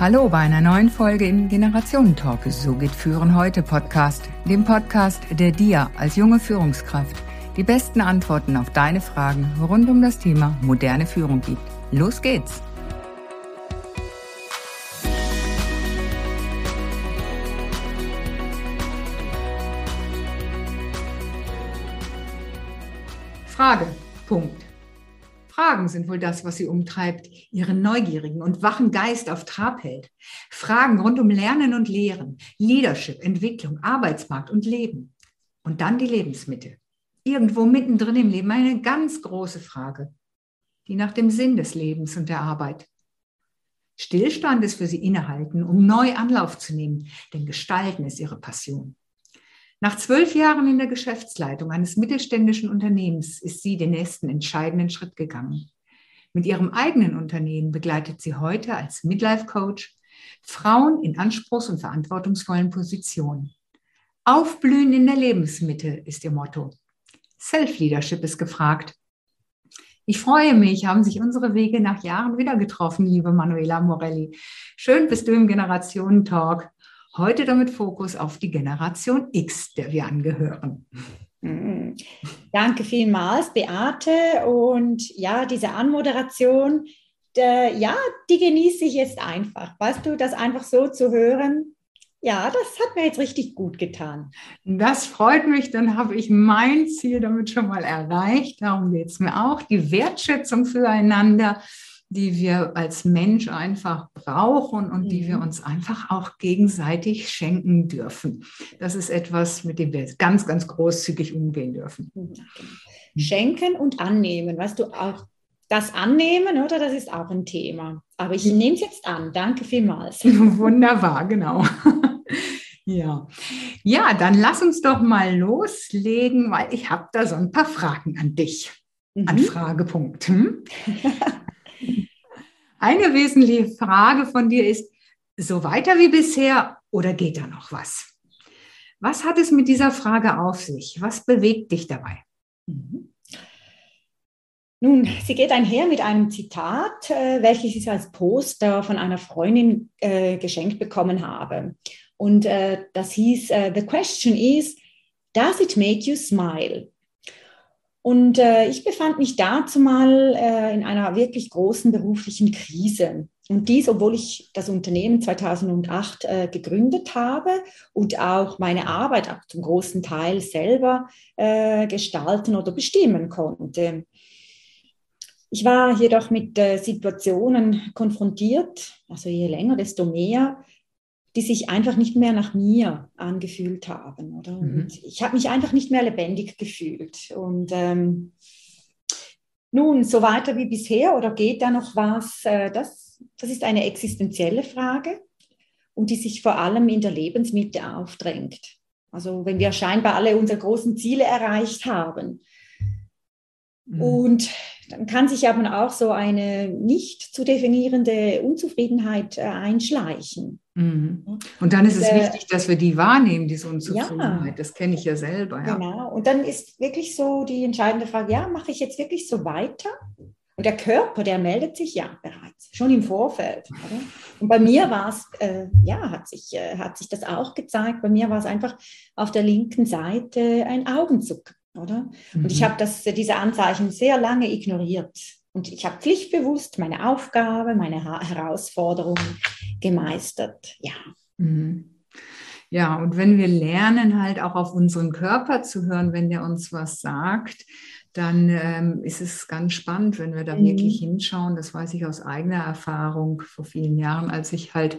Hallo bei einer neuen Folge im Generationentalk. So geht Führen heute Podcast, dem Podcast, der dir als junge Führungskraft die besten Antworten auf deine Fragen rund um das Thema moderne Führung gibt. Los geht's! Frage. Punkt. Fragen sind wohl das, was sie umtreibt, ihren neugierigen und wachen Geist auf Trab hält. Fragen rund um Lernen und Lehren, Leadership, Entwicklung, Arbeitsmarkt und Leben. Und dann die Lebensmitte. Irgendwo mittendrin im Leben eine ganz große Frage, die nach dem Sinn des Lebens und der Arbeit. Stillstand ist für sie innehalten, um neu Anlauf zu nehmen, denn Gestalten ist ihre Passion. Nach zwölf Jahren in der Geschäftsleitung eines mittelständischen Unternehmens ist sie den nächsten entscheidenden Schritt gegangen. Mit ihrem eigenen Unternehmen begleitet sie heute als Midlife Coach Frauen in anspruchs- und verantwortungsvollen Positionen. Aufblühen in der Lebensmitte ist ihr Motto. Self-Leadership ist gefragt. Ich freue mich, haben sich unsere Wege nach Jahren wieder getroffen, liebe Manuela Morelli. Schön bist du im Generationen-Talk. Heute damit Fokus auf die Generation X, der wir angehören. Mhm. Danke vielmals, Beate. Und ja, diese Anmoderation, der, ja, die genieße ich jetzt einfach. Weißt du, das einfach so zu hören, ja, das hat mir jetzt richtig gut getan. Das freut mich. Dann habe ich mein Ziel damit schon mal erreicht. Darum geht es mir auch. Die Wertschätzung füreinander die wir als Mensch einfach brauchen und mhm. die wir mhm. uns einfach auch gegenseitig schenken dürfen. Das ist etwas, mit dem wir ganz, ganz großzügig umgehen dürfen. Genau. Schenken und annehmen, weißt du, auch das Annehmen, oder? Das ist auch ein Thema. Aber ich nehme es jetzt an. Danke vielmals. Wunderbar, genau. Ja. ja, dann lass uns doch mal loslegen, weil ich habe da so ein paar Fragen an dich. Mhm. An Fragepunkt. Hm? Eine wesentliche Frage von dir ist, so weiter wie bisher oder geht da noch was? Was hat es mit dieser Frage auf sich? Was bewegt dich dabei? Mhm. Nun, sie geht einher mit einem Zitat, äh, welches ich als Poster von einer Freundin äh, geschenkt bekommen habe. Und äh, das hieß, The question is, does it make you smile? Und äh, ich befand mich dazu mal äh, in einer wirklich großen beruflichen Krise. Und dies, obwohl ich das Unternehmen 2008 äh, gegründet habe und auch meine Arbeit auch zum großen Teil selber äh, gestalten oder bestimmen konnte. Ich war jedoch mit äh, Situationen konfrontiert, also je länger, desto mehr, die sich einfach nicht mehr nach mir angefühlt haben. Oder? Mhm. ich habe mich einfach nicht mehr lebendig gefühlt. Und ähm, nun, so weiter wie bisher oder geht da noch was? Äh, das, das ist eine existenzielle Frage und die sich vor allem in der Lebensmitte aufdrängt. Also wenn wir scheinbar alle unsere großen Ziele erreicht haben. Mhm. Und dann kann sich aber auch so eine nicht zu definierende Unzufriedenheit äh, einschleichen. Mhm. Und dann ist es äh, wichtig, dass wir die wahrnehmen, diese Unzufriedenheit. Ja, das kenne ich ja selber. Ja. Genau. Und dann ist wirklich so die entscheidende Frage, ja, mache ich jetzt wirklich so weiter? Und der Körper, der meldet sich ja bereits, schon im Vorfeld. Oder? Und bei mir war es, äh, ja, hat sich, äh, hat sich das auch gezeigt. Bei mir war es einfach auf der linken Seite ein Augenzucken oder? Mhm. Und ich mhm. habe diese Anzeichen sehr lange ignoriert. Und ich habe pflichtbewusst meine Aufgabe, meine ha Herausforderung gemeistert. Ja. Mhm. Ja, und wenn wir lernen, halt auch auf unseren Körper zu hören, wenn der uns was sagt, dann ähm, ist es ganz spannend, wenn wir da mhm. wirklich hinschauen. Das weiß ich aus eigener Erfahrung vor vielen Jahren, als ich halt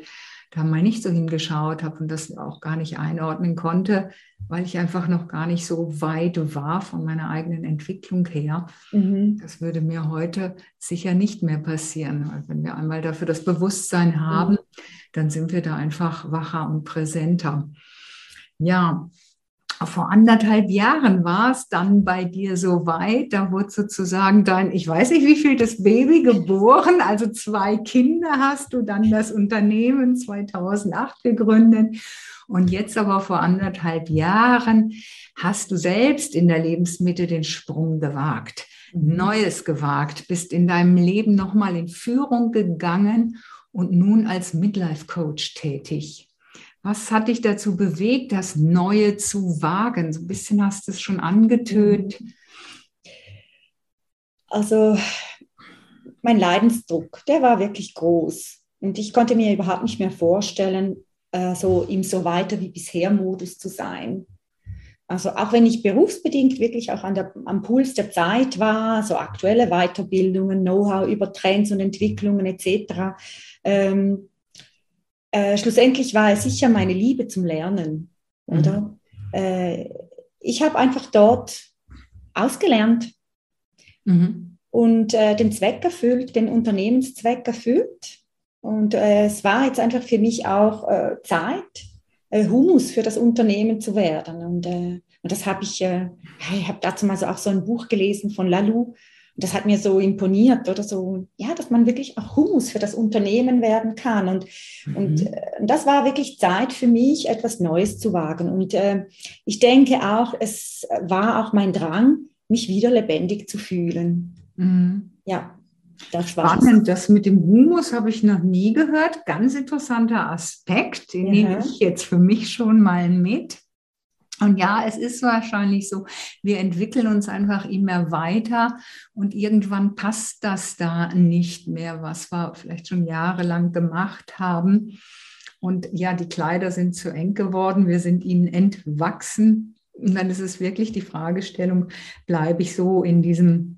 da mal nicht so hingeschaut habe und das auch gar nicht einordnen konnte, weil ich einfach noch gar nicht so weit war von meiner eigenen Entwicklung her. Mhm. Das würde mir heute sicher nicht mehr passieren. Weil wenn wir einmal dafür das Bewusstsein haben, mhm. dann sind wir da einfach wacher und präsenter. Ja, vor anderthalb Jahren war es dann bei dir so weit, da wurde sozusagen dein, ich weiß nicht wie viel, das Baby geboren, also zwei Kinder hast du, dann das Unternehmen 2008 gegründet und jetzt aber vor anderthalb Jahren hast du selbst in der Lebensmitte den Sprung gewagt. Neues gewagt, bist in deinem Leben nochmal in Führung gegangen und nun als Midlife-Coach tätig. Was hat dich dazu bewegt, das Neue zu wagen? So ein bisschen hast du es schon angetönt. Also mein Leidensdruck, der war wirklich groß. Und ich konnte mir überhaupt nicht mehr vorstellen, äh, so im so weiter wie bisher Modus zu sein. Also auch wenn ich berufsbedingt wirklich auch der, am Puls der Zeit war, so aktuelle Weiterbildungen, Know-how über Trends und Entwicklungen etc., ähm, äh, schlussendlich war es sicher meine Liebe zum Lernen, mhm. oder? Äh, ich habe einfach dort ausgelernt mhm. und äh, den Zweck erfüllt, den Unternehmenszweck erfüllt. Und äh, es war jetzt einfach für mich auch äh, Zeit, äh, Humus für das Unternehmen zu werden. Und, und das habe ich, ich habe dazu mal so auch so ein Buch gelesen von Lalou, und das hat mir so imponiert oder so, ja, dass man wirklich auch Humus für das Unternehmen werden kann. Und, mhm. und, äh, das war wirklich Zeit für mich, etwas Neues zu wagen. Und äh, ich denke auch, es war auch mein Drang, mich wieder lebendig zu fühlen. Mhm. Ja. Das war Spannend, das mit dem Humus habe ich noch nie gehört. Ganz interessanter Aspekt, den ja. nehme ich jetzt für mich schon mal mit. Und ja, es ist wahrscheinlich so, wir entwickeln uns einfach immer weiter und irgendwann passt das da nicht mehr, was wir vielleicht schon jahrelang gemacht haben. Und ja, die Kleider sind zu eng geworden, wir sind ihnen entwachsen. Und dann ist es wirklich die Fragestellung, bleibe ich so in diesem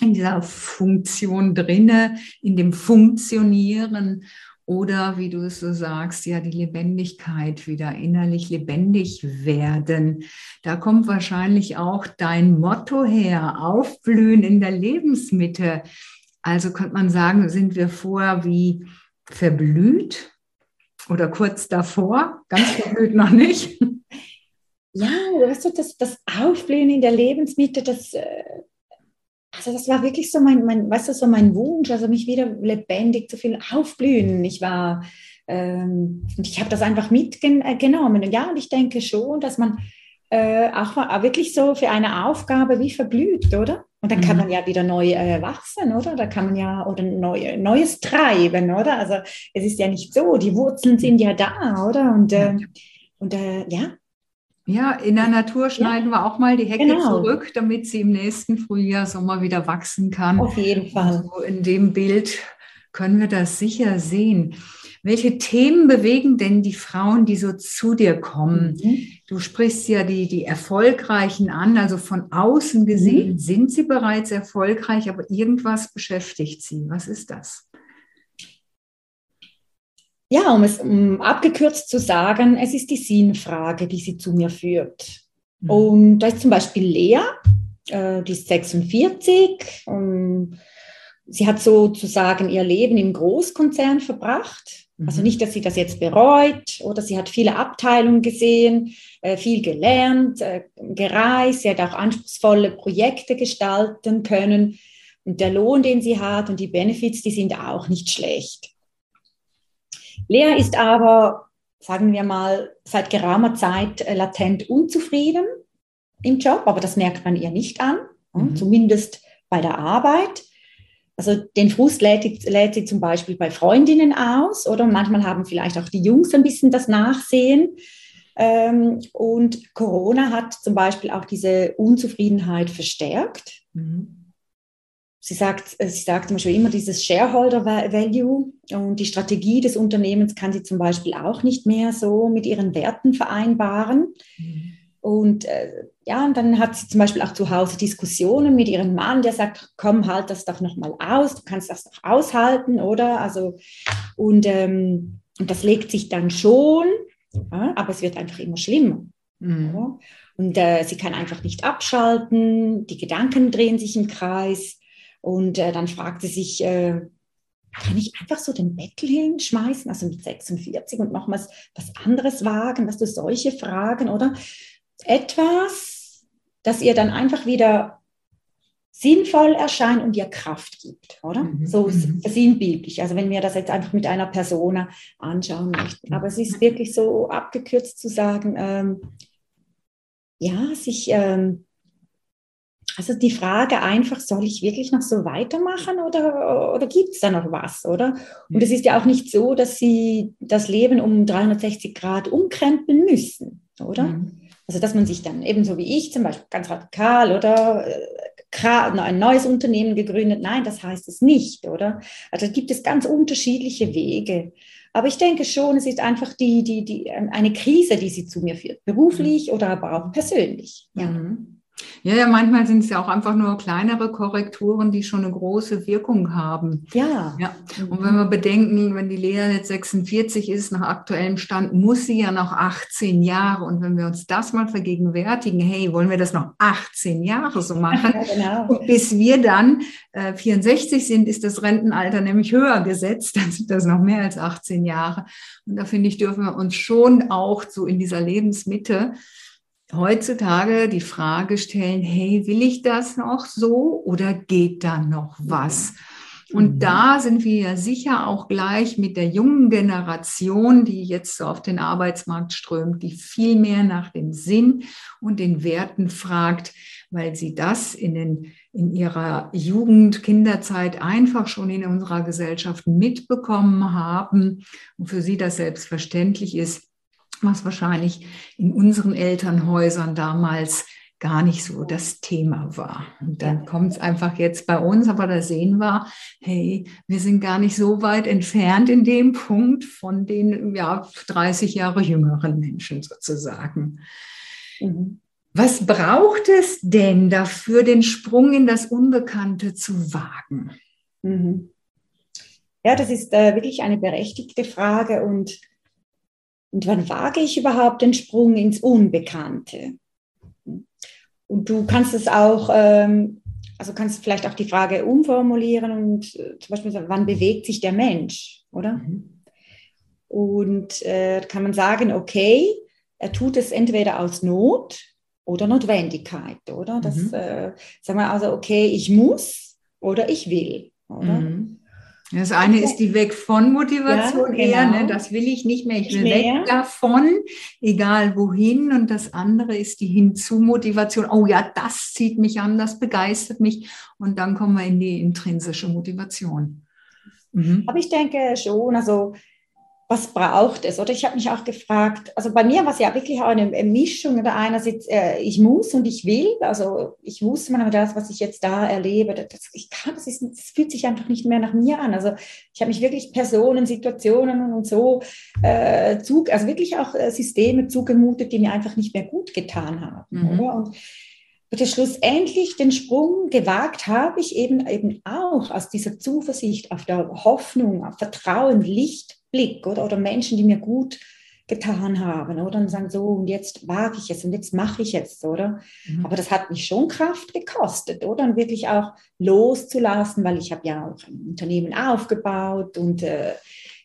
in dieser Funktion drinne, in dem Funktionieren oder wie du es so sagst, ja, die Lebendigkeit wieder innerlich lebendig werden. Da kommt wahrscheinlich auch dein Motto her, aufblühen in der Lebensmitte. Also könnte man sagen, sind wir vorher wie verblüht oder kurz davor, ganz verblüht noch nicht. Ja, weißt du, das, das Aufblühen in der Lebensmitte, das, äh, also das war wirklich so mein, mein, weißt du, so mein Wunsch, also mich wieder lebendig zu fühlen, aufblühen. Ich war, ähm, und ich habe das einfach mitgenommen. Und ja, und ich denke schon, dass man äh, auch, auch, wirklich so für eine Aufgabe wie verblüht, oder? Und dann kann mhm. man ja wieder neu äh, wachsen, oder? Da kann man ja oder neu, Neues treiben, oder? Also es ist ja nicht so, die Wurzeln sind ja da, oder? Und, äh, und äh, ja, ja, in der Natur schneiden ja. wir auch mal die Hecke genau. zurück, damit sie im nächsten Frühjahr, Sommer wieder wachsen kann. Auf jeden Fall. Also in dem Bild können wir das sicher sehen. Welche Themen bewegen denn die Frauen, die so zu dir kommen? Mhm. Du sprichst ja die, die Erfolgreichen an, also von außen gesehen mhm. sind sie bereits erfolgreich, aber irgendwas beschäftigt sie. Was ist das? Ja, um es um abgekürzt zu sagen, es ist die Sinnfrage, die sie zu mir führt. Mhm. Und da ist zum Beispiel Lea, äh, die ist 46. Und sie hat sozusagen ihr Leben im Großkonzern verbracht. Mhm. Also nicht, dass sie das jetzt bereut oder sie hat viele Abteilungen gesehen, äh, viel gelernt, äh, gereist, sie hat auch anspruchsvolle Projekte gestalten können. Und der Lohn, den sie hat und die Benefits, die sind auch nicht schlecht. Lea ist aber, sagen wir mal, seit geraumer Zeit äh, latent unzufrieden im Job, aber das merkt man ihr nicht an, mhm. zumindest bei der Arbeit. Also den Frust lädt, lädt, sie zum Beispiel bei Freundinnen aus oder manchmal haben vielleicht auch die Jungs ein bisschen das Nachsehen. Ähm, und Corona hat zum Beispiel auch diese Unzufriedenheit verstärkt. Mhm sie sagt, äh, sie sagt zum Beispiel immer dieses Shareholder Value und die Strategie des Unternehmens kann sie zum Beispiel auch nicht mehr so mit ihren Werten vereinbaren. Mhm. Und äh, ja, und dann hat sie zum Beispiel auch zu Hause Diskussionen mit ihrem Mann, der sagt, komm, halt das doch nochmal aus, du kannst das doch aushalten, oder? Also, und, ähm, und das legt sich dann schon, ja, aber es wird einfach immer schlimmer. Mhm. Ja? Und äh, sie kann einfach nicht abschalten, die Gedanken drehen sich im Kreis. Und äh, dann fragt sie sich, äh, kann ich einfach so den Bettel hinschmeißen, also mit 46 und nochmals was anderes wagen, was du solche Fragen oder etwas, das ihr dann einfach wieder sinnvoll erscheint und ihr Kraft gibt, oder? Mhm. So mhm. sinnbildlich. Also wenn wir das jetzt einfach mit einer Persona anschauen möchten. Aber es ist wirklich so abgekürzt zu sagen, ähm, ja, sich ähm, Also die Frage einfach, soll ich wirklich noch so weitermachen oder, oder gibt es da noch was, oder? Und es ist ja auch nicht so, dass sie das Leben um 360 Grad umkrempeln müssen, oder? Mhm. Also dass man sich dann ebenso wie ich zum Beispiel ganz radikal oder äh, ein neues Unternehmen gegründet. Nein, das heißt es nicht, oder? Also gibt es ganz unterschiedliche Wege. Aber ich denke schon, es ist einfach die, die, die, eine Krise, die sie zu mir führt, beruflich mhm. oder aber auch persönlich. Ja. Mhm. Ja, ja, manchmal sind es ja auch einfach nur kleinere Korrekturen, die schon eine große Wirkung haben. Ja. ja. Und wenn wir bedenken, wenn die Lea jetzt 46 ist, nach aktuellem Stand, muss sie ja noch 18 Jahre. Und wenn wir uns das mal vergegenwärtigen, hey, wollen wir das noch 18 Jahre so machen? Ja, genau. Und bis wir dann äh, 64 sind, ist das Rentenalter nämlich höher gesetzt. Dann sind das noch mehr als 18 Jahre. Und da finde ich, dürfen wir uns schon auch so in dieser Lebensmitte heutzutage die Frage stellen, hey, will ich das noch so oder geht da noch was? Und mhm. da sind wir ja sicher auch gleich mit der jungen Generation, die jetzt so auf den Arbeitsmarkt strömt, die viel mehr nach dem Sinn und den Werten fragt, weil sie das in, den, in ihrer Jugend, Kinderzeit einfach schon in unserer Gesellschaft mitbekommen haben und für sie das selbstverständlich ist, was wahrscheinlich in unseren Elternhäusern damals gar nicht so das Thema war. Und dann kommt es einfach jetzt bei uns, aber da sehen wir, hey, wir sind gar nicht so weit entfernt in dem Punkt von den ja, 30 Jahre jüngeren Menschen sozusagen. Mhm. Was braucht es denn dafür, den Sprung in das Unbekannte zu wagen? Mhm. Ja, das ist äh, wirklich eine berechtigte Frage und und wann wage ich überhaupt den Sprung ins Unbekannte? Und du kannst es auch, ähm, also kannst vielleicht auch die Frage umformulieren und äh, zum Beispiel sagen, wann bewegt sich der Mensch, oder? Mhm. Und äh, kann man sagen, okay, er tut es entweder aus Not oder Notwendigkeit, oder? Das, mhm. äh, sagen wir also, okay, ich muss oder ich will, oder? Mhm. Das eine ist die Weg von Motivation ja, eher, ne? Genau. das will ich nicht mehr, ich will weg davon, egal wohin. Und das andere ist die Hinzu-Motivation. Oh ja, das zieht mich an, das begeistert mich. Und dann kommen wir in die intrinsische Motivation. Mhm. Aber ich denke schon, also was braucht es? Oder ich habe mich auch gefragt, also bei mir war es ja wirklich auch eine Mischung, oder einerseits äh, ich muss und ich will, also ich wusste man, aber das, was ich jetzt da erlebe, das, ich kann, das, ist, das fühlt sich einfach nicht mehr nach mir an. Also ich habe mich wirklich Personen, Situationen und so, äh, zu, also wirklich auch äh, Systeme zugemutet, die mir einfach nicht mehr gut getan haben. Mhm. Oder? Und und schlussendlich den Sprung gewagt habe ich eben, eben auch aus dieser Zuversicht, auf der Hoffnung, auf Vertrauen, Licht Blick oder, oder Menschen, die mir gut getan haben, oder? Und sagen so, und jetzt wage ich es und jetzt mache ich es, oder? Mhm. Aber das hat mich schon Kraft gekostet, oder? Und wirklich auch loszulassen, weil ich habe ja auch ein Unternehmen aufgebaut und äh,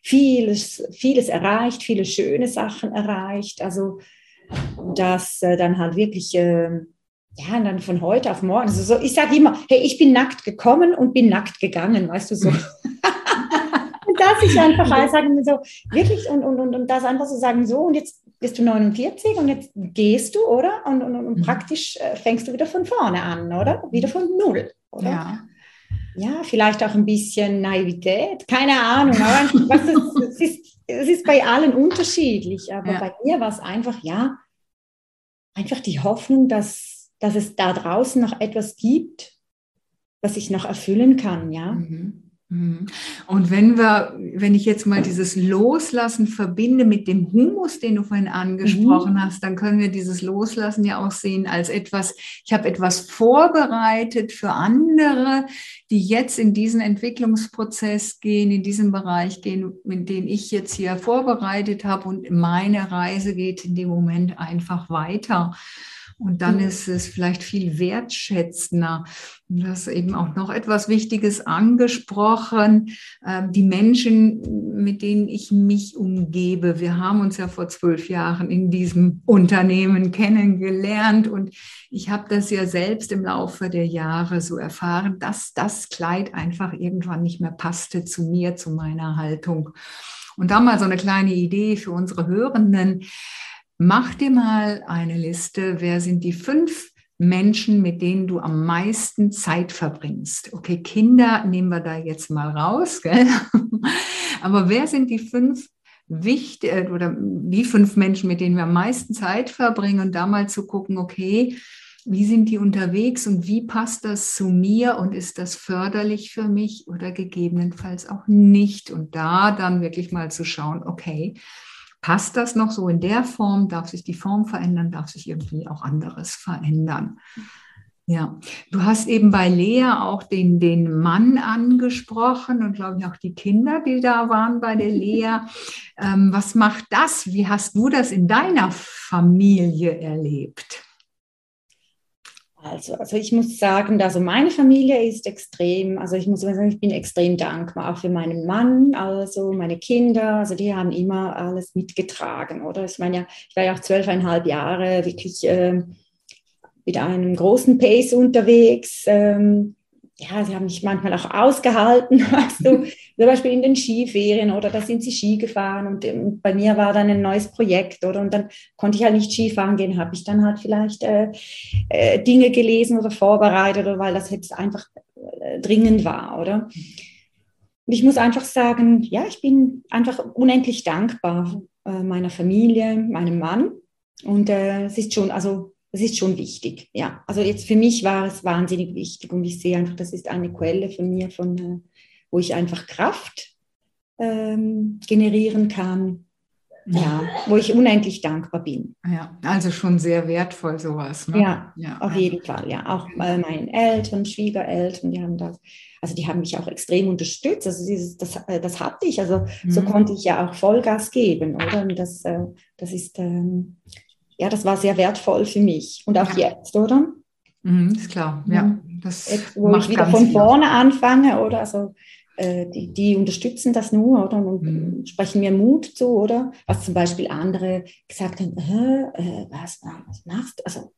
vieles, vieles erreicht, viele schöne Sachen erreicht. Also das äh, dann halt wirklich, äh, ja, dann von heute auf morgen. Also so, ich sage immer, hey, ich bin nackt gekommen und bin nackt gegangen, weißt du so. ich einfach sagen so, wirklich, und, und, und, und das einfach so sagen, so, und jetzt bist du 49 und jetzt gehst du, oder? Und, und, und mhm. praktisch äh, fängst du wieder von vorne an, oder? Wieder von null, oder? Ja. Ja, vielleicht auch ein bisschen Naivität, keine Ahnung, aber es, ist, es ist bei allen unterschiedlich, aber ja. bei mir war es einfach, ja, einfach die Hoffnung, dass, dass es da draußen noch etwas gibt, was ich noch erfüllen kann, ja. Mhm. Mhm. Und wenn wir, wenn ich jetzt mal dieses Loslassen verbinde mit dem Humus, den du vorhin angesprochen mhm. hast, dann können wir dieses Loslassen ja auch sehen als etwas, ich habe etwas vorbereitet für andere, die jetzt in diesen Entwicklungsprozess gehen, in diesem Bereich gehen, mit dem ich jetzt hier vorbereitet habe und meine Reise geht in dem Moment einfach weiter. Und dann mhm. ist es vielleicht viel wertschätzender. Du hast eben auch noch etwas Wichtiges angesprochen. Ähm, die Menschen, mit denen ich mich umgebe. Wir haben uns ja vor zwölf Jahren in diesem Unternehmen kennengelernt und ich habe das ja selbst im Laufe der Jahre so erfahren, dass das Kleid einfach irgendwann nicht mehr passte zu mir, zu meiner Haltung. Und da mal so eine kleine Idee für unsere Hörenden. Mach dir mal eine Liste, wer sind die fünf Menschen, mit denen du am meisten Zeit verbringst? Okay, Kinder nehmen wir da jetzt mal raus, gell? aber wer sind die fünf wichtig äh, oder die fünf Menschen, mit denen wir am meisten Zeit verbringen und da mal zu gucken, okay, wie sind die unterwegs und wie passt das zu mir und ist das förderlich für mich oder gegebenenfalls auch nicht? Und da dann wirklich mal zu schauen, okay, passt das noch so in der Form? Darf sich die Form verändern? Darf sich irgendwie auch anderes verändern? Ja, du hast eben bei Lea auch den, den Mann angesprochen und glaube ich auch die Kinder, die da waren bei der Lea. Ähm, was macht das? Wie hast du das in deiner Familie erlebt? Also, also ich muss sagen, also meine Familie ist extrem, also ich muss sagen, ich bin extrem dankbar, auch für meinen Mann, also meine Kinder, also die haben immer alles mitgetragen, oder? Ich meine ja, ich war ja auch zwölfeinhalb Jahre wirklich äh, mit einem großen Pace unterwegs. Ähm, ja, sie haben mich manchmal auch ausgehalten, weißt du, zum Beispiel in den Skiferien oder da sind sie Ski gefahren und, und, bei mir war dann ein neues Projekt oder? Und dann konnte ich halt nicht Skifahren gehen, habe ich dann halt vielleicht äh, äh, Dinge gelesen oder vorbereitet oder weil das jetzt einfach äh, dringend war, oder? Und ich muss einfach sagen, ja, ich bin einfach unendlich dankbar äh, meiner Familie, meinem Mann. Und äh, es ist schon, also das ist schon wichtig. Ja, also jetzt für mich war es wahnsinnig wichtig und ich sehe einfach, das ist eine Quelle von mir, von, äh, wo ich einfach Kraft ähm, generieren kann. Ja, wo ich unendlich dankbar bin. Ja, also schon sehr wertvoll sowas. Ne? Ja, ja, auf jeden Fall. Ja, auch äh, meinen Eltern, Schwiegereltern, die haben das, also die haben mich auch extrem unterstützt. Also dieses, das, äh, das hatte ich. Also mhm. so konnte ich ja auch Vollgas geben, oder? Und das, äh, das ist ähm, ja, das war sehr wertvoll für mich. Und auch jetzt, oder? Mhm, ist klar, ja. Das jetzt, wo ich wieder von vorne anfange, oder? Also, äh, die, die unterstützen das nur, oder? Und mhm. sprechen mir Mut zu, oder? Was zum Beispiel andere gesagt haben, äh, was, was machst du? Also,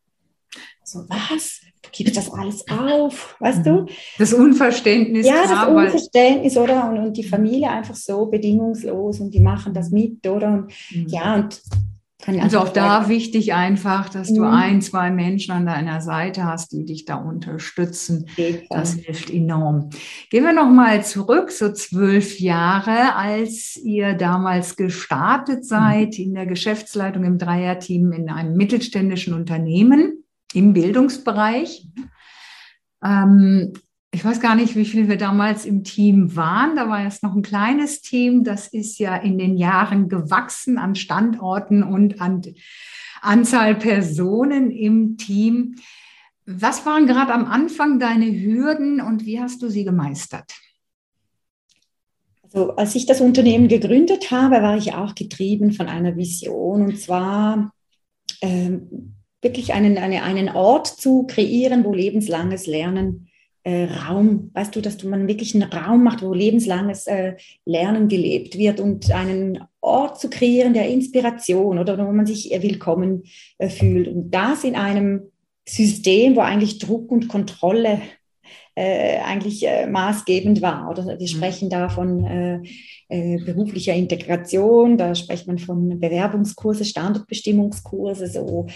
so, was? Du gibst das alles auf, weißt mhm. du? Das Unverständnis. Ja, klar, das Unverständnis, oder? Und, und die Familie einfach so bedingungslos und die machen das mit, oder? Und, mhm. Ja, und also auch da wichtig einfach, dass du mhm. ein, zwei Menschen an deiner Seite hast, die dich da unterstützen. Das hilft enorm. Gehen wir noch mal zurück, so zwölf Jahre, als ihr damals gestartet mhm. seid in der Geschäftsleitung im Dreierteam in einem mittelständischen Unternehmen im Bildungsbereich. Ähm, ich weiß gar nicht, wie viel wir damals im Team waren. Da war jetzt noch ein kleines Team. Das ist ja in den Jahren gewachsen an Standorten und an Anzahl Personen im Team. Was waren gerade am Anfang deine Hürden und wie hast du sie gemeistert? Also, als ich das Unternehmen gegründet habe, war ich auch getrieben von einer Vision und zwar ähm, wirklich einen, eine, einen Ort zu kreieren, wo lebenslanges Lernen äh, Raum, weißt du, dass du man wirklich einen Raum macht, wo lebenslanges äh, Lernen gelebt wird und einen Ort zu kreieren der Inspiration oder wo man sich willkommen äh, fühlt. Und das in einem System, wo eigentlich Druck und Kontrolle äh, eigentlich äh, maßgebend war. Oder wir mhm. sprechen da von äh, äh, beruflicher Integration, da spricht man von Bewerbungskurse, Standortbestimmungskurse, so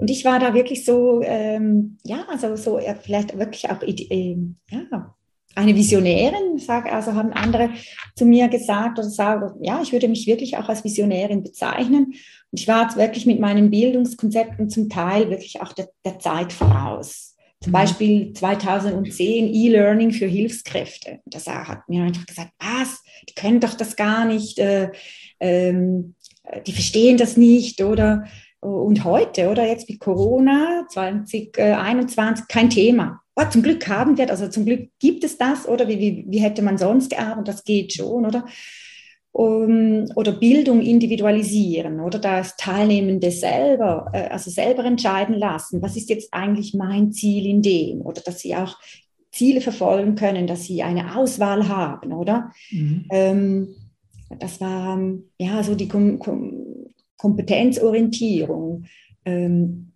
und ich war da wirklich so, ähm, ja, also so ja, vielleicht wirklich auch äh, ja, eine Visionärin, sag, also haben andere zu mir gesagt oder sagen, ja, ich würde mich wirklich auch als Visionärin bezeichnen. Und ich war jetzt wirklich mit meinen Bildungskonzepten zum Teil wirklich auch der, der Zeit voraus. Zum mhm. Beispiel 2010 E-Learning für Hilfskräfte. Das hat mir einfach gesagt, was, die können doch das gar nicht, äh, ähm, die verstehen das nicht oder und heute, oder jetzt mit Corona 2021, kein Thema. Oh, zum Glück haben wir, also zum Glück gibt es das, oder wie, wie, wie hätte man sonst gearbeitet? Das geht schon, oder? Um, oder Bildung individualisieren, oder das Teilnehmende selber, äh, also selber entscheiden lassen, was ist jetzt eigentlich mein Ziel in dem, oder dass sie auch Ziele verfolgen können, dass sie eine Auswahl haben, oder? Mhm. Ähm, das war ja so die Kompetenzorientierung. Ähm,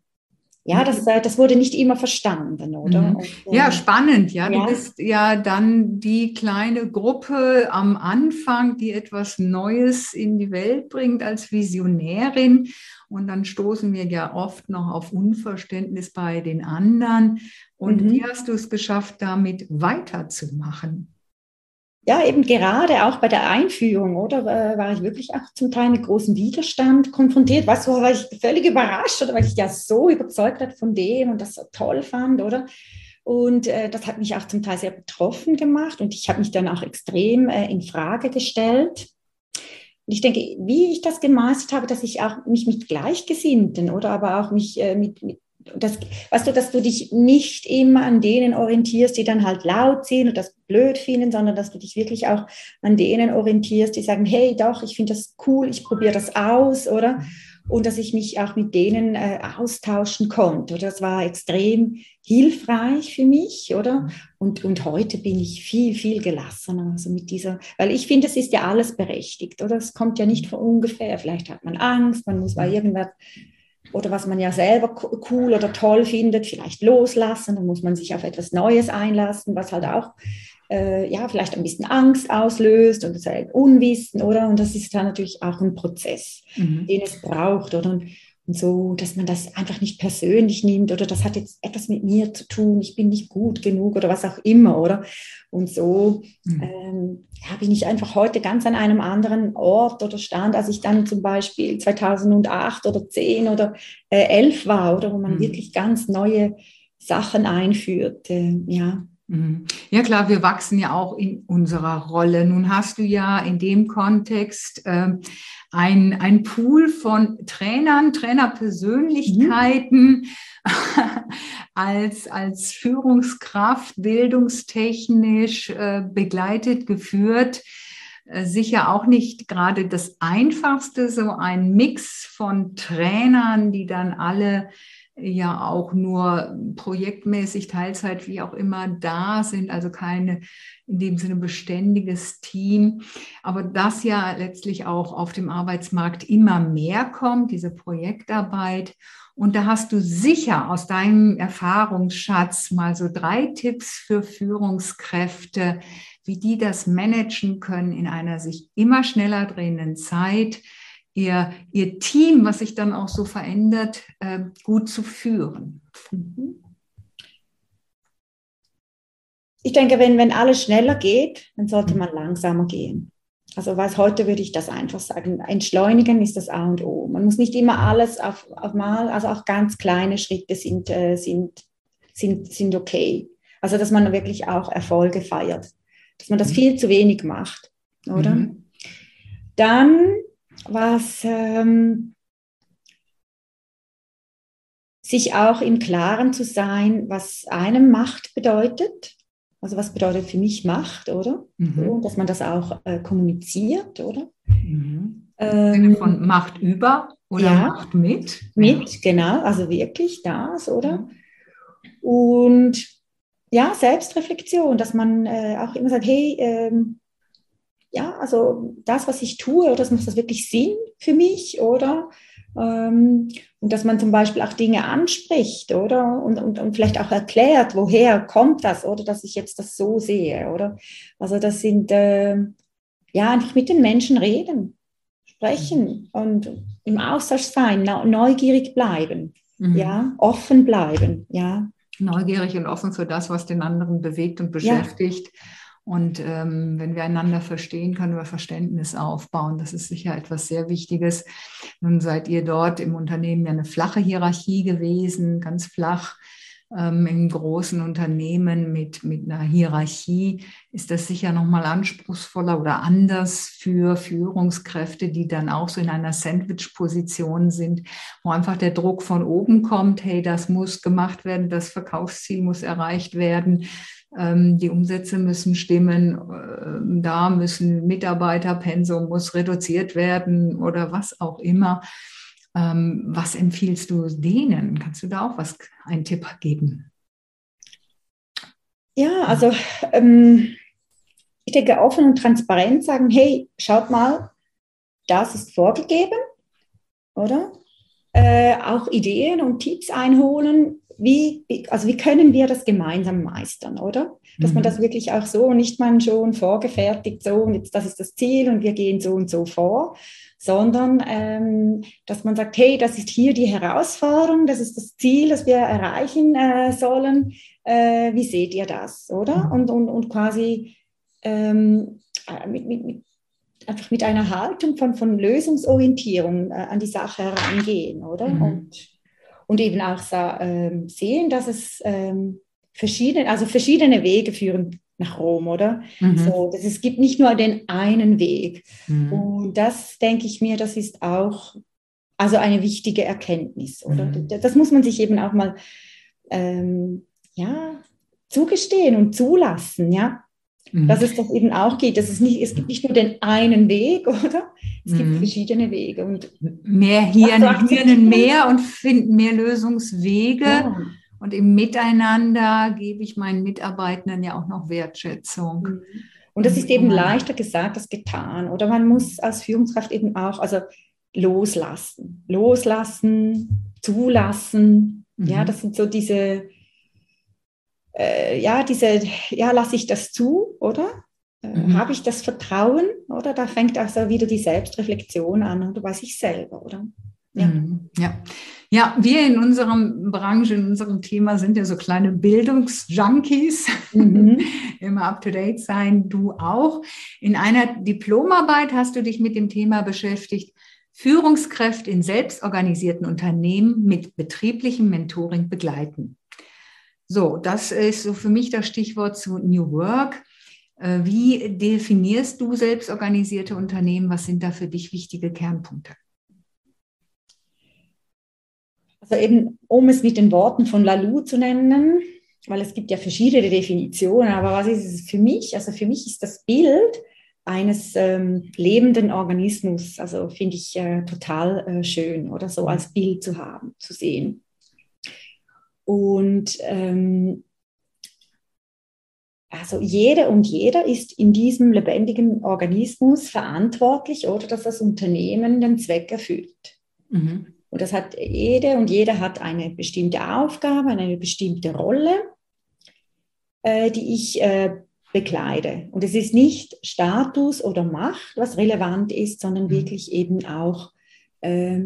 ja, das, äh, das wurde nicht immer verstanden, oder? Mhm. Und, äh, ja, spannend, ja. ja. Du bist ja dann die kleine Gruppe am Anfang, die etwas Neues in die Welt bringt als Visionärin. Und dann stoßen wir ja oft noch auf Unverständnis bei den anderen. Und mhm. wie hast du es geschafft, damit weiterzumachen? Ja, eben gerade auch bei der Einführung, oder, war ich wirklich auch zum Teil mit großem Widerstand konfrontiert. Du, war ich völlig überrascht, oder weil ich ja so überzeugt hat von dem und das so toll fand, oder? Und äh, das hat mich auch zum Teil sehr betroffen gemacht und ich habe mich dann auch extrem äh, in Frage gestellt. Und ich denke, wie ich das gemeistert habe, dass ich auch mich mit Gleichgesinnten oder aber auch mich äh, mit, mit das, weißt du, dass du dich nicht immer an denen orientierst, die dann halt laut sind und das blöd finden, sondern dass du dich wirklich auch an denen orientierst, die sagen, hey, doch, ich finde das cool, ich probiere das aus, oder? Und dass ich mich auch mit denen äh, austauschen konnte. Oder das war extrem hilfreich für mich, oder? Und, und heute bin ich viel, viel gelassener. Also mit dieser, weil ich finde, es ist ja alles berechtigt, oder? Es kommt ja nicht von ungefähr. Vielleicht hat man Angst, man muss bei irgendwas oder was man ja selber cool oder toll findet, vielleicht loslassen. Dann muss man sich auf etwas Neues einlassen, was halt auch äh, ja vielleicht ein bisschen Angst auslöst und das halt Unwissen, oder? Und das ist dann natürlich auch ein Prozess, mhm. den es braucht, oder? Und, und so, dass man das einfach nicht persönlich nimmt oder das hat jetzt etwas mit mir zu tun, ich bin nicht gut genug oder was auch immer, oder? Und so mhm. ähm, ja, bin ich einfach heute ganz an einem anderen Ort oder Stand, als ich dann zum Beispiel 2008 oder 10 oder äh, 11 war, oder wo man mhm. wirklich ganz neue Sachen einführt, äh, ja. Mhm. Ja klar, wir wachsen ja auch in unserer Rolle. Nun hast du ja in dem Kontext äh, ein, ein Pool von Trainern, Trainerpersönlichkeiten mhm. als, als Führungskraft, bildungstechnisch äh, begleitet, geführt. Äh, sicher auch nicht gerade das Einfachste, so ein Mix von Trainern, die dann alle ja auch nur projektmäßig, Teilzeit, wie auch immer da sind, also keine in dem Sinne beständiges Team. Aber das ja letztlich auch auf dem Arbeitsmarkt immer mehr kommt, diese Projektarbeit. Und da hast du sicher aus deinem Erfahrungsschatz mal so drei Tipps für Führungskräfte, wie die das managen können in einer sich immer schneller drehenden Zeit ihr, ihr Team, was sich dann auch so verändert, äh, gut zu führen. Mhm. Ich denke, wenn, wenn alles schneller geht, dann sollte man langsamer gehen. Also was heute würde ich das einfach sagen. Entschleunigen ist das A und O. Man muss nicht immer alles auf, auf mal, also auch ganz kleine Schritte sind, äh, sind, sind, sind okay. Also dass man wirklich auch Erfolge feiert. Dass man das mhm. viel zu wenig macht, oder? Mhm. Dann was ähm, sich auch im Klaren zu sein, was einem Macht bedeutet. Also was bedeutet für mich Macht, oder? Mhm. So, dass man das auch äh, kommuniziert, oder? Mhm. Ähm, von Macht über oder ja, Macht mit? Mit, genau, also wirklich das, oder? Mhm. Und ja, Selbstreflexion, dass man äh, auch immer sagt, hey, ähm, ja, also das, was ich tue, oder das macht das wirklich Sinn für mich, oder? Ähm, und dass man zum Beispiel auch Dinge anspricht, oder? Und, und, und vielleicht auch erklärt, woher kommt das, oder dass ich jetzt das so sehe, oder? Also das sind, äh, ja, einfach mit den Menschen reden, sprechen und im Austausch sein, neugierig bleiben, mhm. ja, offen bleiben, ja. Neugierig und offen für das, was den anderen bewegt und beschäftigt. Ja und ähm, wenn wir einander verstehen, können wir Verständnis aufbauen. Das ist sicher etwas sehr Wichtiges. Nun seid ihr dort im Unternehmen ja eine flache Hierarchie gewesen, ganz flach. Ähm, Im großen Unternehmen mit, mit einer Hierarchie ist das sicher nochmal anspruchsvoller oder anders für Führungskräfte, die dann auch so in einer Sandwich-Position sind, wo einfach der Druck von oben kommt, hey, das muss gemacht werden, das Verkaufsziel muss erreicht werden die Umsätze müssen stimmen, ähm, da müssen Mitarbeiterpensum muss reduziert werden oder was auch immer. Ähm, was empfiehlst du denen? Kannst du da auch was, einen Tipp geben? Ja, also ähm, ich denke, offen und transparent sagen, hey, schaut mal, das ist vorgegeben, oder? äh, auch Ideen und Tipps einholen, wie, also wie können wir das gemeinsam meistern, oder? Dass mhm. man das wirklich auch so nicht man schon vorgefertigt, so und jetzt das ist das Ziel und wir gehen so und so vor, sondern ähm, dass man sagt, hey, das ist hier die Herausforderung, das ist das Ziel, das wir erreichen äh, sollen. Äh, wie seht ihr das, oder? Mhm. Und, und, und quasi ähm, äh, mit, mit, mit, einfach mit einer Haltung von, von Lösungsorientierung äh, an die Sache herangehen, oder? Mhm. Und und eben auch ähm, sehen, dass es ähm, verschiedene, also verschiedene Wege führen nach Rom, oder? Mhm. So, dass es gibt nicht nur den einen Weg. Mhm. Und das denke ich mir, das ist auch also eine wichtige Erkenntnis, oder? Mhm. Das muss man sich eben auch mal ähm, ja, zugestehen und zulassen, ja. Mhm. Dass es das eben auch geht. Dass es, nicht, es gibt nicht nur den einen Weg, oder? Es mhm. gibt verschiedene Wege. Und mehr Hirn, Hirnen mehr und finden mehr Lösungswege. Ja. Und im Miteinander gebe ich meinen Mitarbeitenden ja auch noch Wertschätzung. Mhm. Und das ist eben leichter gesagt als getan. Oder man muss als Führungskraft eben auch, also loslassen. Loslassen, zulassen. Mhm. Ja, das sind so diese, äh, ja, diese, ja, lasse ich das zu, oder? Äh, mhm. Habe ich das Vertrauen, oder? Da fängt also wieder die Selbstreflexion an, oder weiß ich selber, oder? Ja. Mhm. ja. Ja, wir in unserem Branche, in unserem Thema sind ja so kleine Bildungsjunkies, mhm. immer up to date sein, du auch. In einer Diplomarbeit hast du dich mit dem Thema beschäftigt, Führungskräfte in selbstorganisierten Unternehmen mit betrieblichem Mentoring begleiten. So, das ist so für mich das Stichwort zu New Work. Äh, wie definierst du selbstorganisierte Unternehmen? Was sind da für dich wichtige Kernpunkte? Also eben, um es mit den Worten von Lalou zu nennen, weil es gibt ja verschiedene Definitionen, aber was ist es für mich? Also für mich ist das Bild eines ähm, lebenden Organismus, also finde ich äh, total äh, schön oder so als Bild zu haben, zu sehen. Und ähm, also jede und jeder ist in diesem lebendigen Organismus verantwortlich oder dass das Unternehmen den Zweck erfüllt. Mhm. Und das hat jede und jeder hat eine bestimmte Aufgabe, eine bestimmte Rolle, äh, die ich äh, bekleide. Und es ist nicht Status oder Macht, was relevant ist, sondern mhm. wirklich eben auch äh,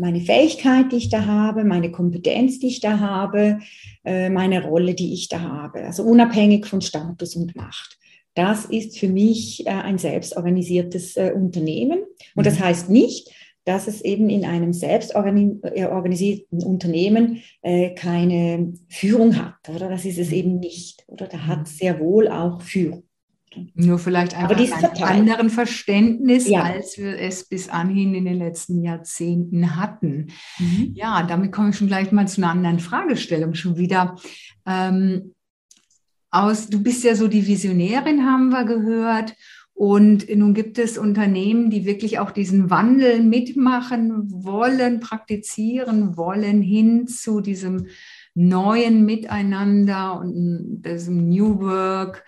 meine Fähigkeit, die ich da habe, meine Kompetenz, die ich da habe, äh, meine Rolle, die ich da habe. Also unabhängig von Status und Macht. Das ist für mich äh, ein selbstorganisiertes äh, Unternehmen. Und das mhm. heißt nicht, dass es eben in einem selbstorganisierten Unternehmen keine Führung hat. Oder das ist es mhm. eben nicht. Oder da hat mhm. sehr wohl auch Führung. Nur vielleicht einfach ein anderen Verständnis, ja. als wir es bis anhin in den letzten Jahrzehnten hatten. Mhm. Ja, damit komme ich schon gleich mal zu einer anderen Fragestellung schon wieder. Ähm, aus, du bist ja so die Visionärin, haben wir gehört. Und nun gibt es Unternehmen, die wirklich auch diesen Wandel mitmachen wollen, praktizieren wollen, hin zu diesem neuen Miteinander und diesem New Work.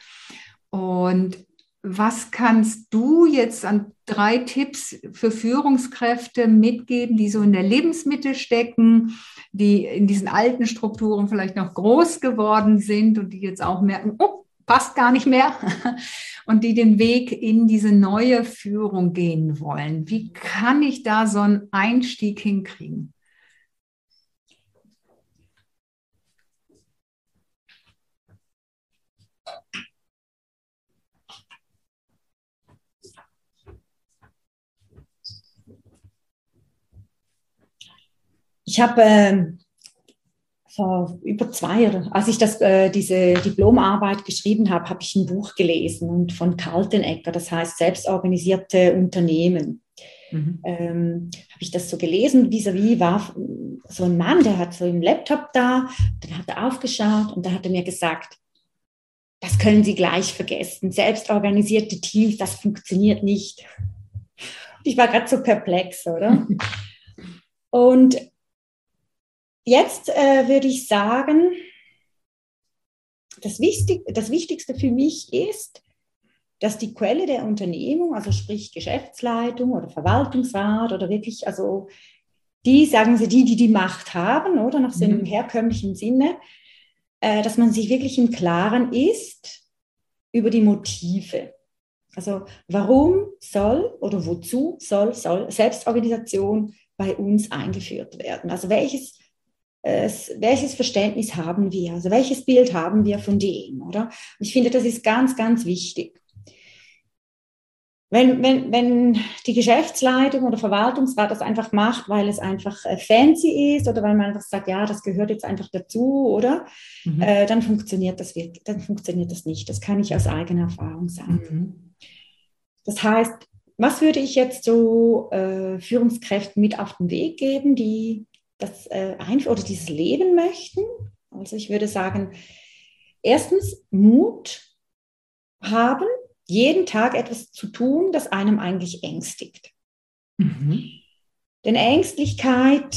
Und was kannst du jetzt an drei Tipps für Führungskräfte mitgeben, die so in der Lebensmitte stecken, die in diesen alten Strukturen vielleicht noch groß geworden sind und die jetzt auch merken, oh, passt gar nicht mehr und die den Weg in diese neue Führung gehen wollen? Wie kann ich da so einen Einstieg hinkriegen? Ich habe äh, vor über zwei Jahren, als ich das, äh, diese Diplomarbeit geschrieben habe, habe ich ein Buch gelesen und von Kaltenecker, das heißt selbstorganisierte Unternehmen. Mhm. Ähm, habe ich das so gelesen, vis-à-vis -vis war so ein Mann, der hat so einen Laptop da, dann hat er aufgeschaut und da hat er mir gesagt, das können Sie gleich vergessen. Selbstorganisierte Teams, das funktioniert nicht. Ich war gerade so perplex, oder? Und Jetzt äh, würde ich sagen, das, Wichtig, das Wichtigste für mich ist, dass die Quelle der Unternehmung, also sprich Geschäftsleitung oder Verwaltungsrat oder wirklich, also die, sagen sie, die, die die Macht haben, oder nach so einem mhm. herkömmlichen Sinne, äh, dass man sich wirklich im Klaren ist über die Motive. Also warum soll oder wozu soll, soll Selbstorganisation bei uns eingeführt werden? Also welches, äh, welches Verständnis haben wir? Also welches Bild haben wir von dem, oder? Ich finde, das ist ganz, ganz wichtig. Wenn, wenn, wenn die Geschäftsleitung oder Verwaltungsrat das einfach macht, weil es einfach äh, fancy ist oder weil man einfach sagt, ja, das gehört jetzt einfach dazu, oder? Mhm. Äh, dann funktioniert das wirklich, dann funktioniert das nicht. Das kann ich aus eigener Erfahrung sagen. Mhm. Das heißt, was würde ich jetzt so äh, Führungskräften mit auf den Weg geben, die das äh, einfach oder dieses Leben möchten? Also ich würde sagen, erstens Mut haben, jeden Tag etwas zu tun, das einem eigentlich ängstigt. Mhm. Denn Ängstlichkeit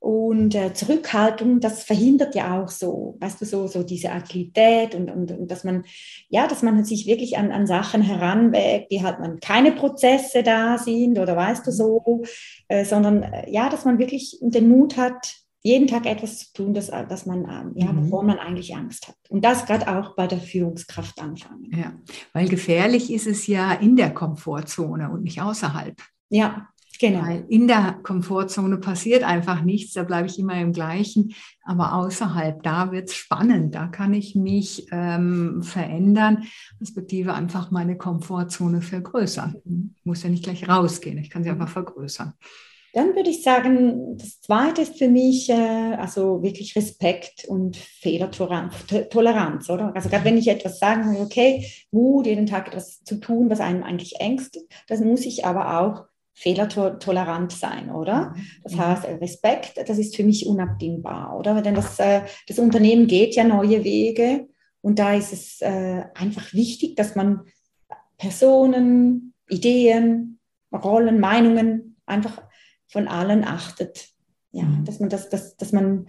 und äh, Zurückhaltung, das verhindert ja auch so, weißt du, so, so diese Agilität und, und, und dass man, ja, dass man sich wirklich an, an Sachen heranwägt, die halt man keine Prozesse da sind oder weißt du so, äh, sondern äh, ja, dass man wirklich den Mut hat, jeden Tag etwas zu tun, das, das man, ähm, ja, mhm. wovor man eigentlich Angst hat. Und das gerade auch bei der Führungskraft anfangen. Ja, weil gefährlich ist es ja in der Komfortzone und nicht außerhalb. Ja, genau. Weil in der Komfortzone passiert einfach nichts, da bleibe ich immer im Gleichen. Aber außerhalb, da wird es spannend, da kann ich mich ähm, verändern, respektive einfach meine Komfortzone vergrößern. Ich muss ja nicht gleich rausgehen, ich kann sie einfach vergrößern. Dann würde ich sagen, das Zweite ist für mich äh, also wirklich Respekt und Fehlertoleranz, oder? Also gerade wenn ich etwas sagen will, okay, Mut, jeden Tag etwas zu tun, was einem eigentlich ängstet, dann muss ich aber auch fehlertolerant sein, oder? Das mhm. heißt, Respekt, das ist für mich unabdingbar, oder? Denn das, äh, das Unternehmen geht ja neue Wege und da ist es äh, einfach wichtig, dass man Personen, Ideen, Rollen, Meinungen einfach von allen achtet. Ja, mhm. dass man das, dass, dass man,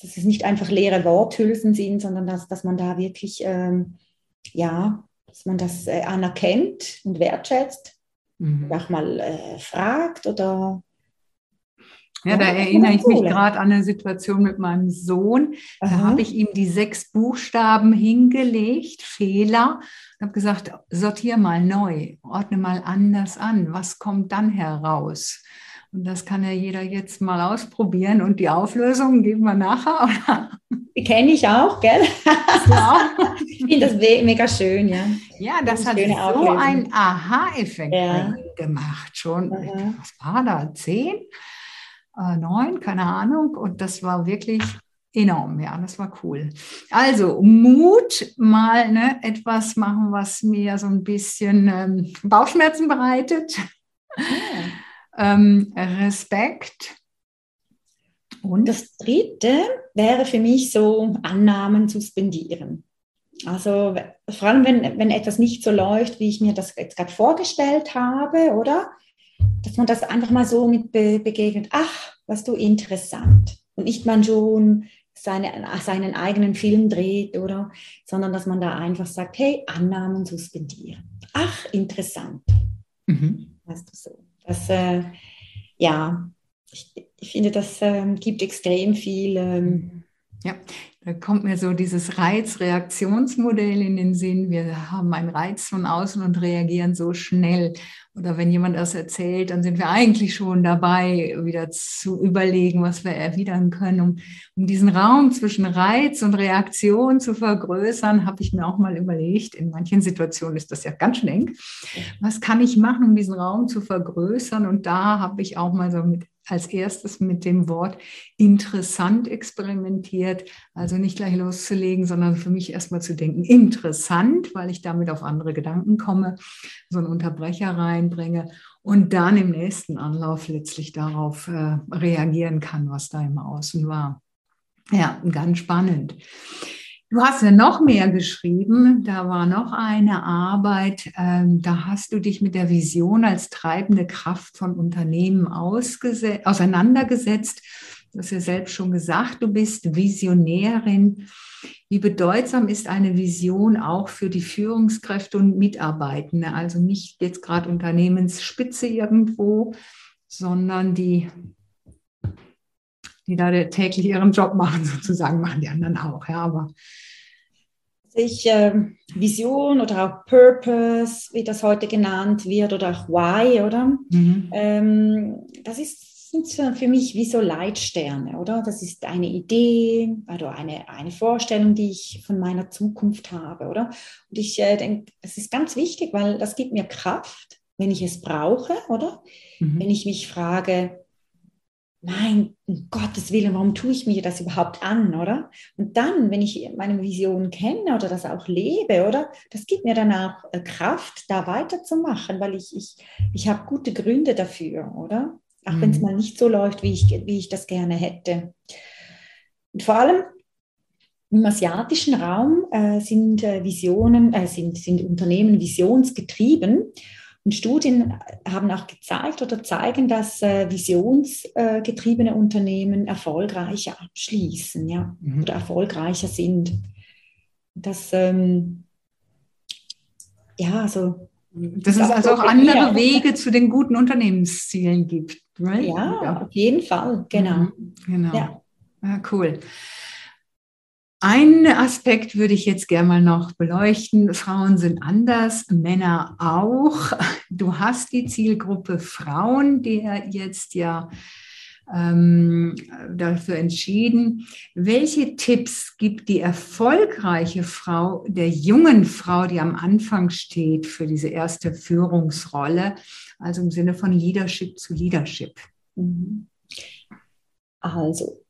dass es nicht einfach leere Worthülsen sind, sondern dass, dass man da wirklich, ähm, ja, dass man das äh, anerkennt und wertschätzt, mhm. auch mal äh, fragt oder ja, da erinnere ich mich gerade an eine Situation mit meinem Sohn. Da habe ich ihm die sechs Buchstaben hingelegt, Fehler, und habe gesagt, sortier mal neu, ordne mal anders an. Was kommt dann heraus? Und das kann ja jeder jetzt mal ausprobieren. Und die Auflösung geben wir nachher. Die kenne ich auch, gell? Ja. ich finde das mega schön, ja. Ja, das, hat so Auflösung. einen Aha-Effekt ja. gemacht. Schon, Aha. was war da? Zehn? Äh, neun? Keine Ahnung. Und das war wirklich enorm, ja, das war cool. Also Mut, mal ne, etwas machen, was mir so ein bisschen ähm, Bauchschmerzen bereitet. Ähm, Respekt. Und das Dritte wäre für mich so Annahmen suspendieren. Also vor allem, wenn, wenn etwas nicht so läuft, wie ich mir das jetzt gerade vorgestellt habe, oder? Dass man das einfach mal so mit be begegnet, ach, was du interessant. Und nicht man schon seine, seinen eigenen Film dreht, oder? Sondern dass man da einfach sagt, hey, Annahmen suspendieren. Ach, interessant. Mhm. Weißt du so. Das, äh, ja, ich, ich, finde, das äh, gibt extrem viel. Ähm, ja, da kommt mir so dieses Reizreaktionsmodell in den Sinn. Wir haben einen Reiz von außen und reagieren so schnell. Oder wenn jemand das erzählt, dann sind wir eigentlich schon dabei, wieder zu überlegen, was wir erwidern können. Um, um diesen Raum zwischen Reiz und Reaktion zu vergrößern, habe ich mir auch mal überlegt, in manchen Situationen ist das ja ganz schön eng. Was kann ich machen, um diesen Raum zu vergrößern? Und da habe ich auch mal so mit als erstes mit dem Wort interessant experimentiert. Also nicht gleich loszulegen, sondern für mich erstmal zu denken, interessant, weil ich damit auf andere Gedanken komme, so einen Unterbrecher reinbringe und dann im nächsten Anlauf letztlich darauf äh, reagieren kann, was da im Außen war. Ja, ganz spannend. Du hast ja noch mehr geschrieben. Da war noch eine Arbeit. Ähm, da hast du dich mit der Vision als treibende Kraft von Unternehmen auseinandergesetzt. Du hast ja selbst schon gesagt, du bist Visionärin. Wie bedeutsam ist eine Vision auch für die Führungskräfte und Mitarbeitende? Also nicht jetzt gerade Unternehmensspitze irgendwo, sondern die die da täglich ihren Job machen, sozusagen, machen die anderen auch, ja, aber sich äh, Vision oder auch Purpose, wie das heute genannt wird, oder auch Why, oder? Mhm. Ähm, das ist sind für mich wie so Leitsterne, oder? Das ist eine Idee oder eine, eine Vorstellung, die ich von meiner Zukunft habe, oder? Und ich äh, denke, das ist ganz wichtig, weil das gibt mir Kraft, wenn ich es brauche, oder? Mhm. Wenn ich mich frage, mein um Gottes Willen, warum tue ich mir das überhaupt an, oder? Und dann, wenn ich meine Vision kenne oder das auch lebe, oder? Das gibt mir dann auch äh, Kraft, da weiterzumachen, weil ich, ich, ich habe gute Gründe dafür, oder? Auch mhm. wenn es mal nicht so läuft, wie ich, wie ich das gerne hätte. Und vor allem im asiatischen Raum äh, sind äh, Visionen, äh, sind, sind Unternehmen visionsgetrieben. Und Studien haben auch gezeigt oder zeigen, dass äh, visionsgetriebene Unternehmen erfolgreicher abschließen ja, mhm. oder erfolgreicher sind. Das, ähm, ja, also. Dass es also auch andere Wege zu den guten Unternehmenszielen gibt. Right? Ja, ja, auf jeden Fall, genau. Mhm, genau. Ja. ja, cool. Einen Aspekt würde ich jetzt gerne mal noch beleuchten. Frauen sind anders, Männer auch. Du hast die Zielgruppe Frauen, der jetzt ja ähm, dafür entschieden. Welche Tipps gibt die erfolgreiche Frau, der jungen Frau, die am Anfang steht für diese erste Führungsrolle, also im Sinne von Leadership zu Leadership? Mhm. Also,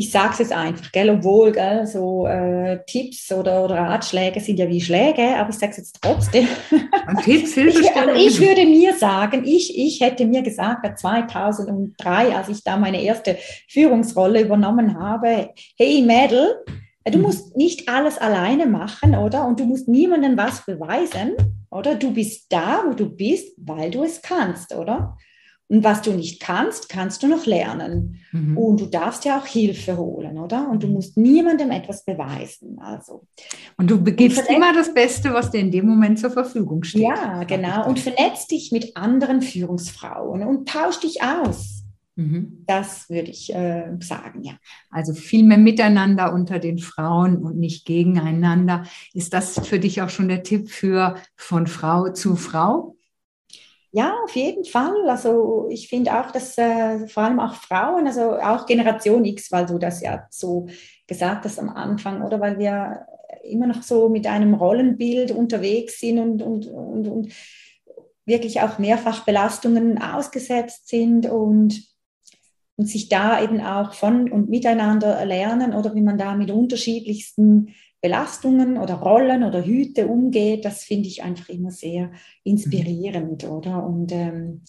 ich sage es jetzt einfach, gell, obwohl gell, so äh, Tipps oder, oder, Ratschläge sind ja wie Schläge, aber ich sage es jetzt trotzdem. Tipps, Hilfestellung. Ich, ich würde mir sagen, ich, ich hätte mir gesagt, 2003, als ich da meine erste Führungsrolle übernommen habe, hey Mädel, du mhm. musst nicht alles alleine machen, oder? Und du musst niemandem was beweisen, oder? Du bist da, wo du bist, weil du es kannst, oder? Und was du nicht kannst, kannst du noch lernen. Mhm. Und du darfst ja auch Hilfe holen, oder? Und du mhm. musst niemandem etwas beweisen. Also. Und du gibst immer das Beste, was dir in dem Moment zur Verfügung steht. Ja, genau. Und vernetzt dich mit anderen Führungsfrauen und tausch dich aus. Mhm. Das würde ich äh, sagen, ja. Also viel mehr miteinander unter den Frauen und nicht gegeneinander. Ist das für dich auch schon der Tipp für von Frau zu Frau? Ja, auf jeden Fall. Also ich finde auch, dass äh, vor allem auch Frauen, also auch Generation X, weil du das ja so gesagt hast am Anfang, oder weil wir immer noch so mit einem Rollenbild unterwegs sind und, und, und, und wirklich auch mehrfach Belastungen ausgesetzt sind und, und sich da eben auch von und miteinander lernen oder wie man da mit unterschiedlichsten Belastungen oder Rollen oder Hüte umgeht, das finde ich einfach immer sehr inspirierend, mhm. oder? Und, ähm,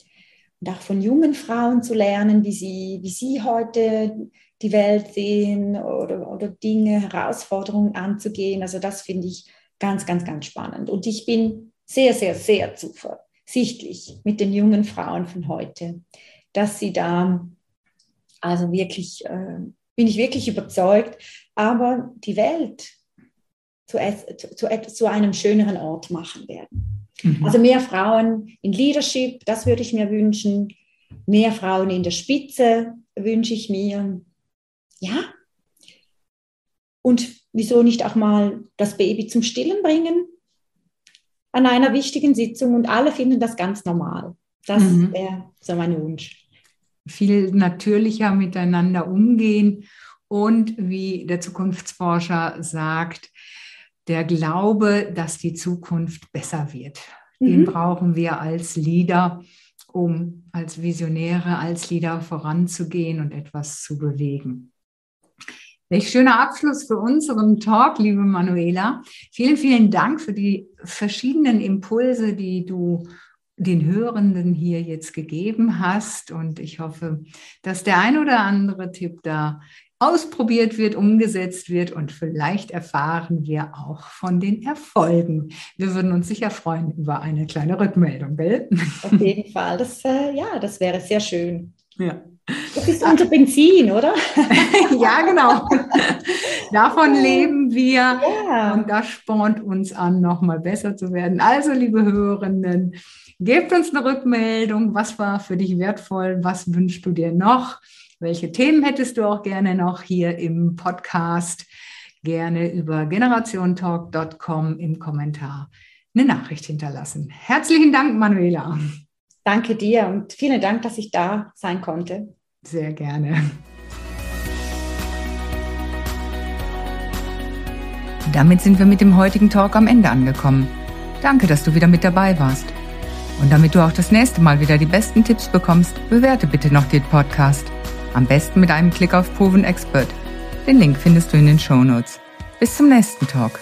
und auch von jungen Frauen zu lernen, wie sie, wie sie heute die Welt sehen oder, oder Dinge, Herausforderungen anzugehen. Also das finde ich ganz, ganz, ganz spannend. Und ich bin sehr, sehr, sehr zuversichtlich mit den jungen Frauen von heute, dass sie da also wirklich, äh, bin ich wirklich überzeugt, aber die Welt zu, zu, zu einem schöneren Ort machen werden. Mhm. Also mehr Frauen in Leadership, das würde ich mir wünschen. Mehr Frauen in der Spitze wünsche ich mir. Ja. Und wieso nicht auch mal das Baby zum Stillen bringen an einer wichtigen Sitzung und alle finden das ganz normal. Das mhm. wäre so mein Wunsch. Viel natürlicher miteinander umgehen und wie der Zukunftsforscher sagt, der Glaube, dass die Zukunft besser wird. Den mhm. brauchen wir als Leader, um als Visionäre, als Leader voranzugehen und etwas zu bewegen. Welch schöner Abschluss für unseren Talk, liebe Manuela. Vielen, vielen Dank für die verschiedenen Impulse, die du den Hörenden hier jetzt gegeben hast. Und ich hoffe, dass der ein oder andere Tipp da ausprobiert wird, umgesetzt wird und vielleicht erfahren wir auch von den Erfolgen. Wir würden uns sicher freuen über eine kleine Rückmeldung, gell? Auf jeden Fall. Das, äh, ja, das wäre sehr schön. Ja. Das ist unser Benzin, oder? ja, genau. Davon leben wir ja. und das spornt uns an, nochmal besser zu werden. Also, liebe Hörenden, gebt uns eine Rückmeldung. Was war für dich wertvoll? Was wünschst du dir noch? Welche Themen hättest du auch gerne noch hier im Podcast? Gerne über generationtalk.com im Kommentar eine Nachricht hinterlassen. Herzlichen Dank, Manuela. Danke dir und vielen Dank, dass ich da sein konnte. Sehr gerne. Damit sind wir mit dem heutigen Talk am Ende angekommen. Danke, dass du wieder mit dabei warst. Und damit du auch das nächste Mal wieder die besten Tipps bekommst, bewerte bitte noch den Podcast. Am besten mit einem Klick auf Proven Expert. Den Link findest du in den Show Notes. Bis zum nächsten Talk.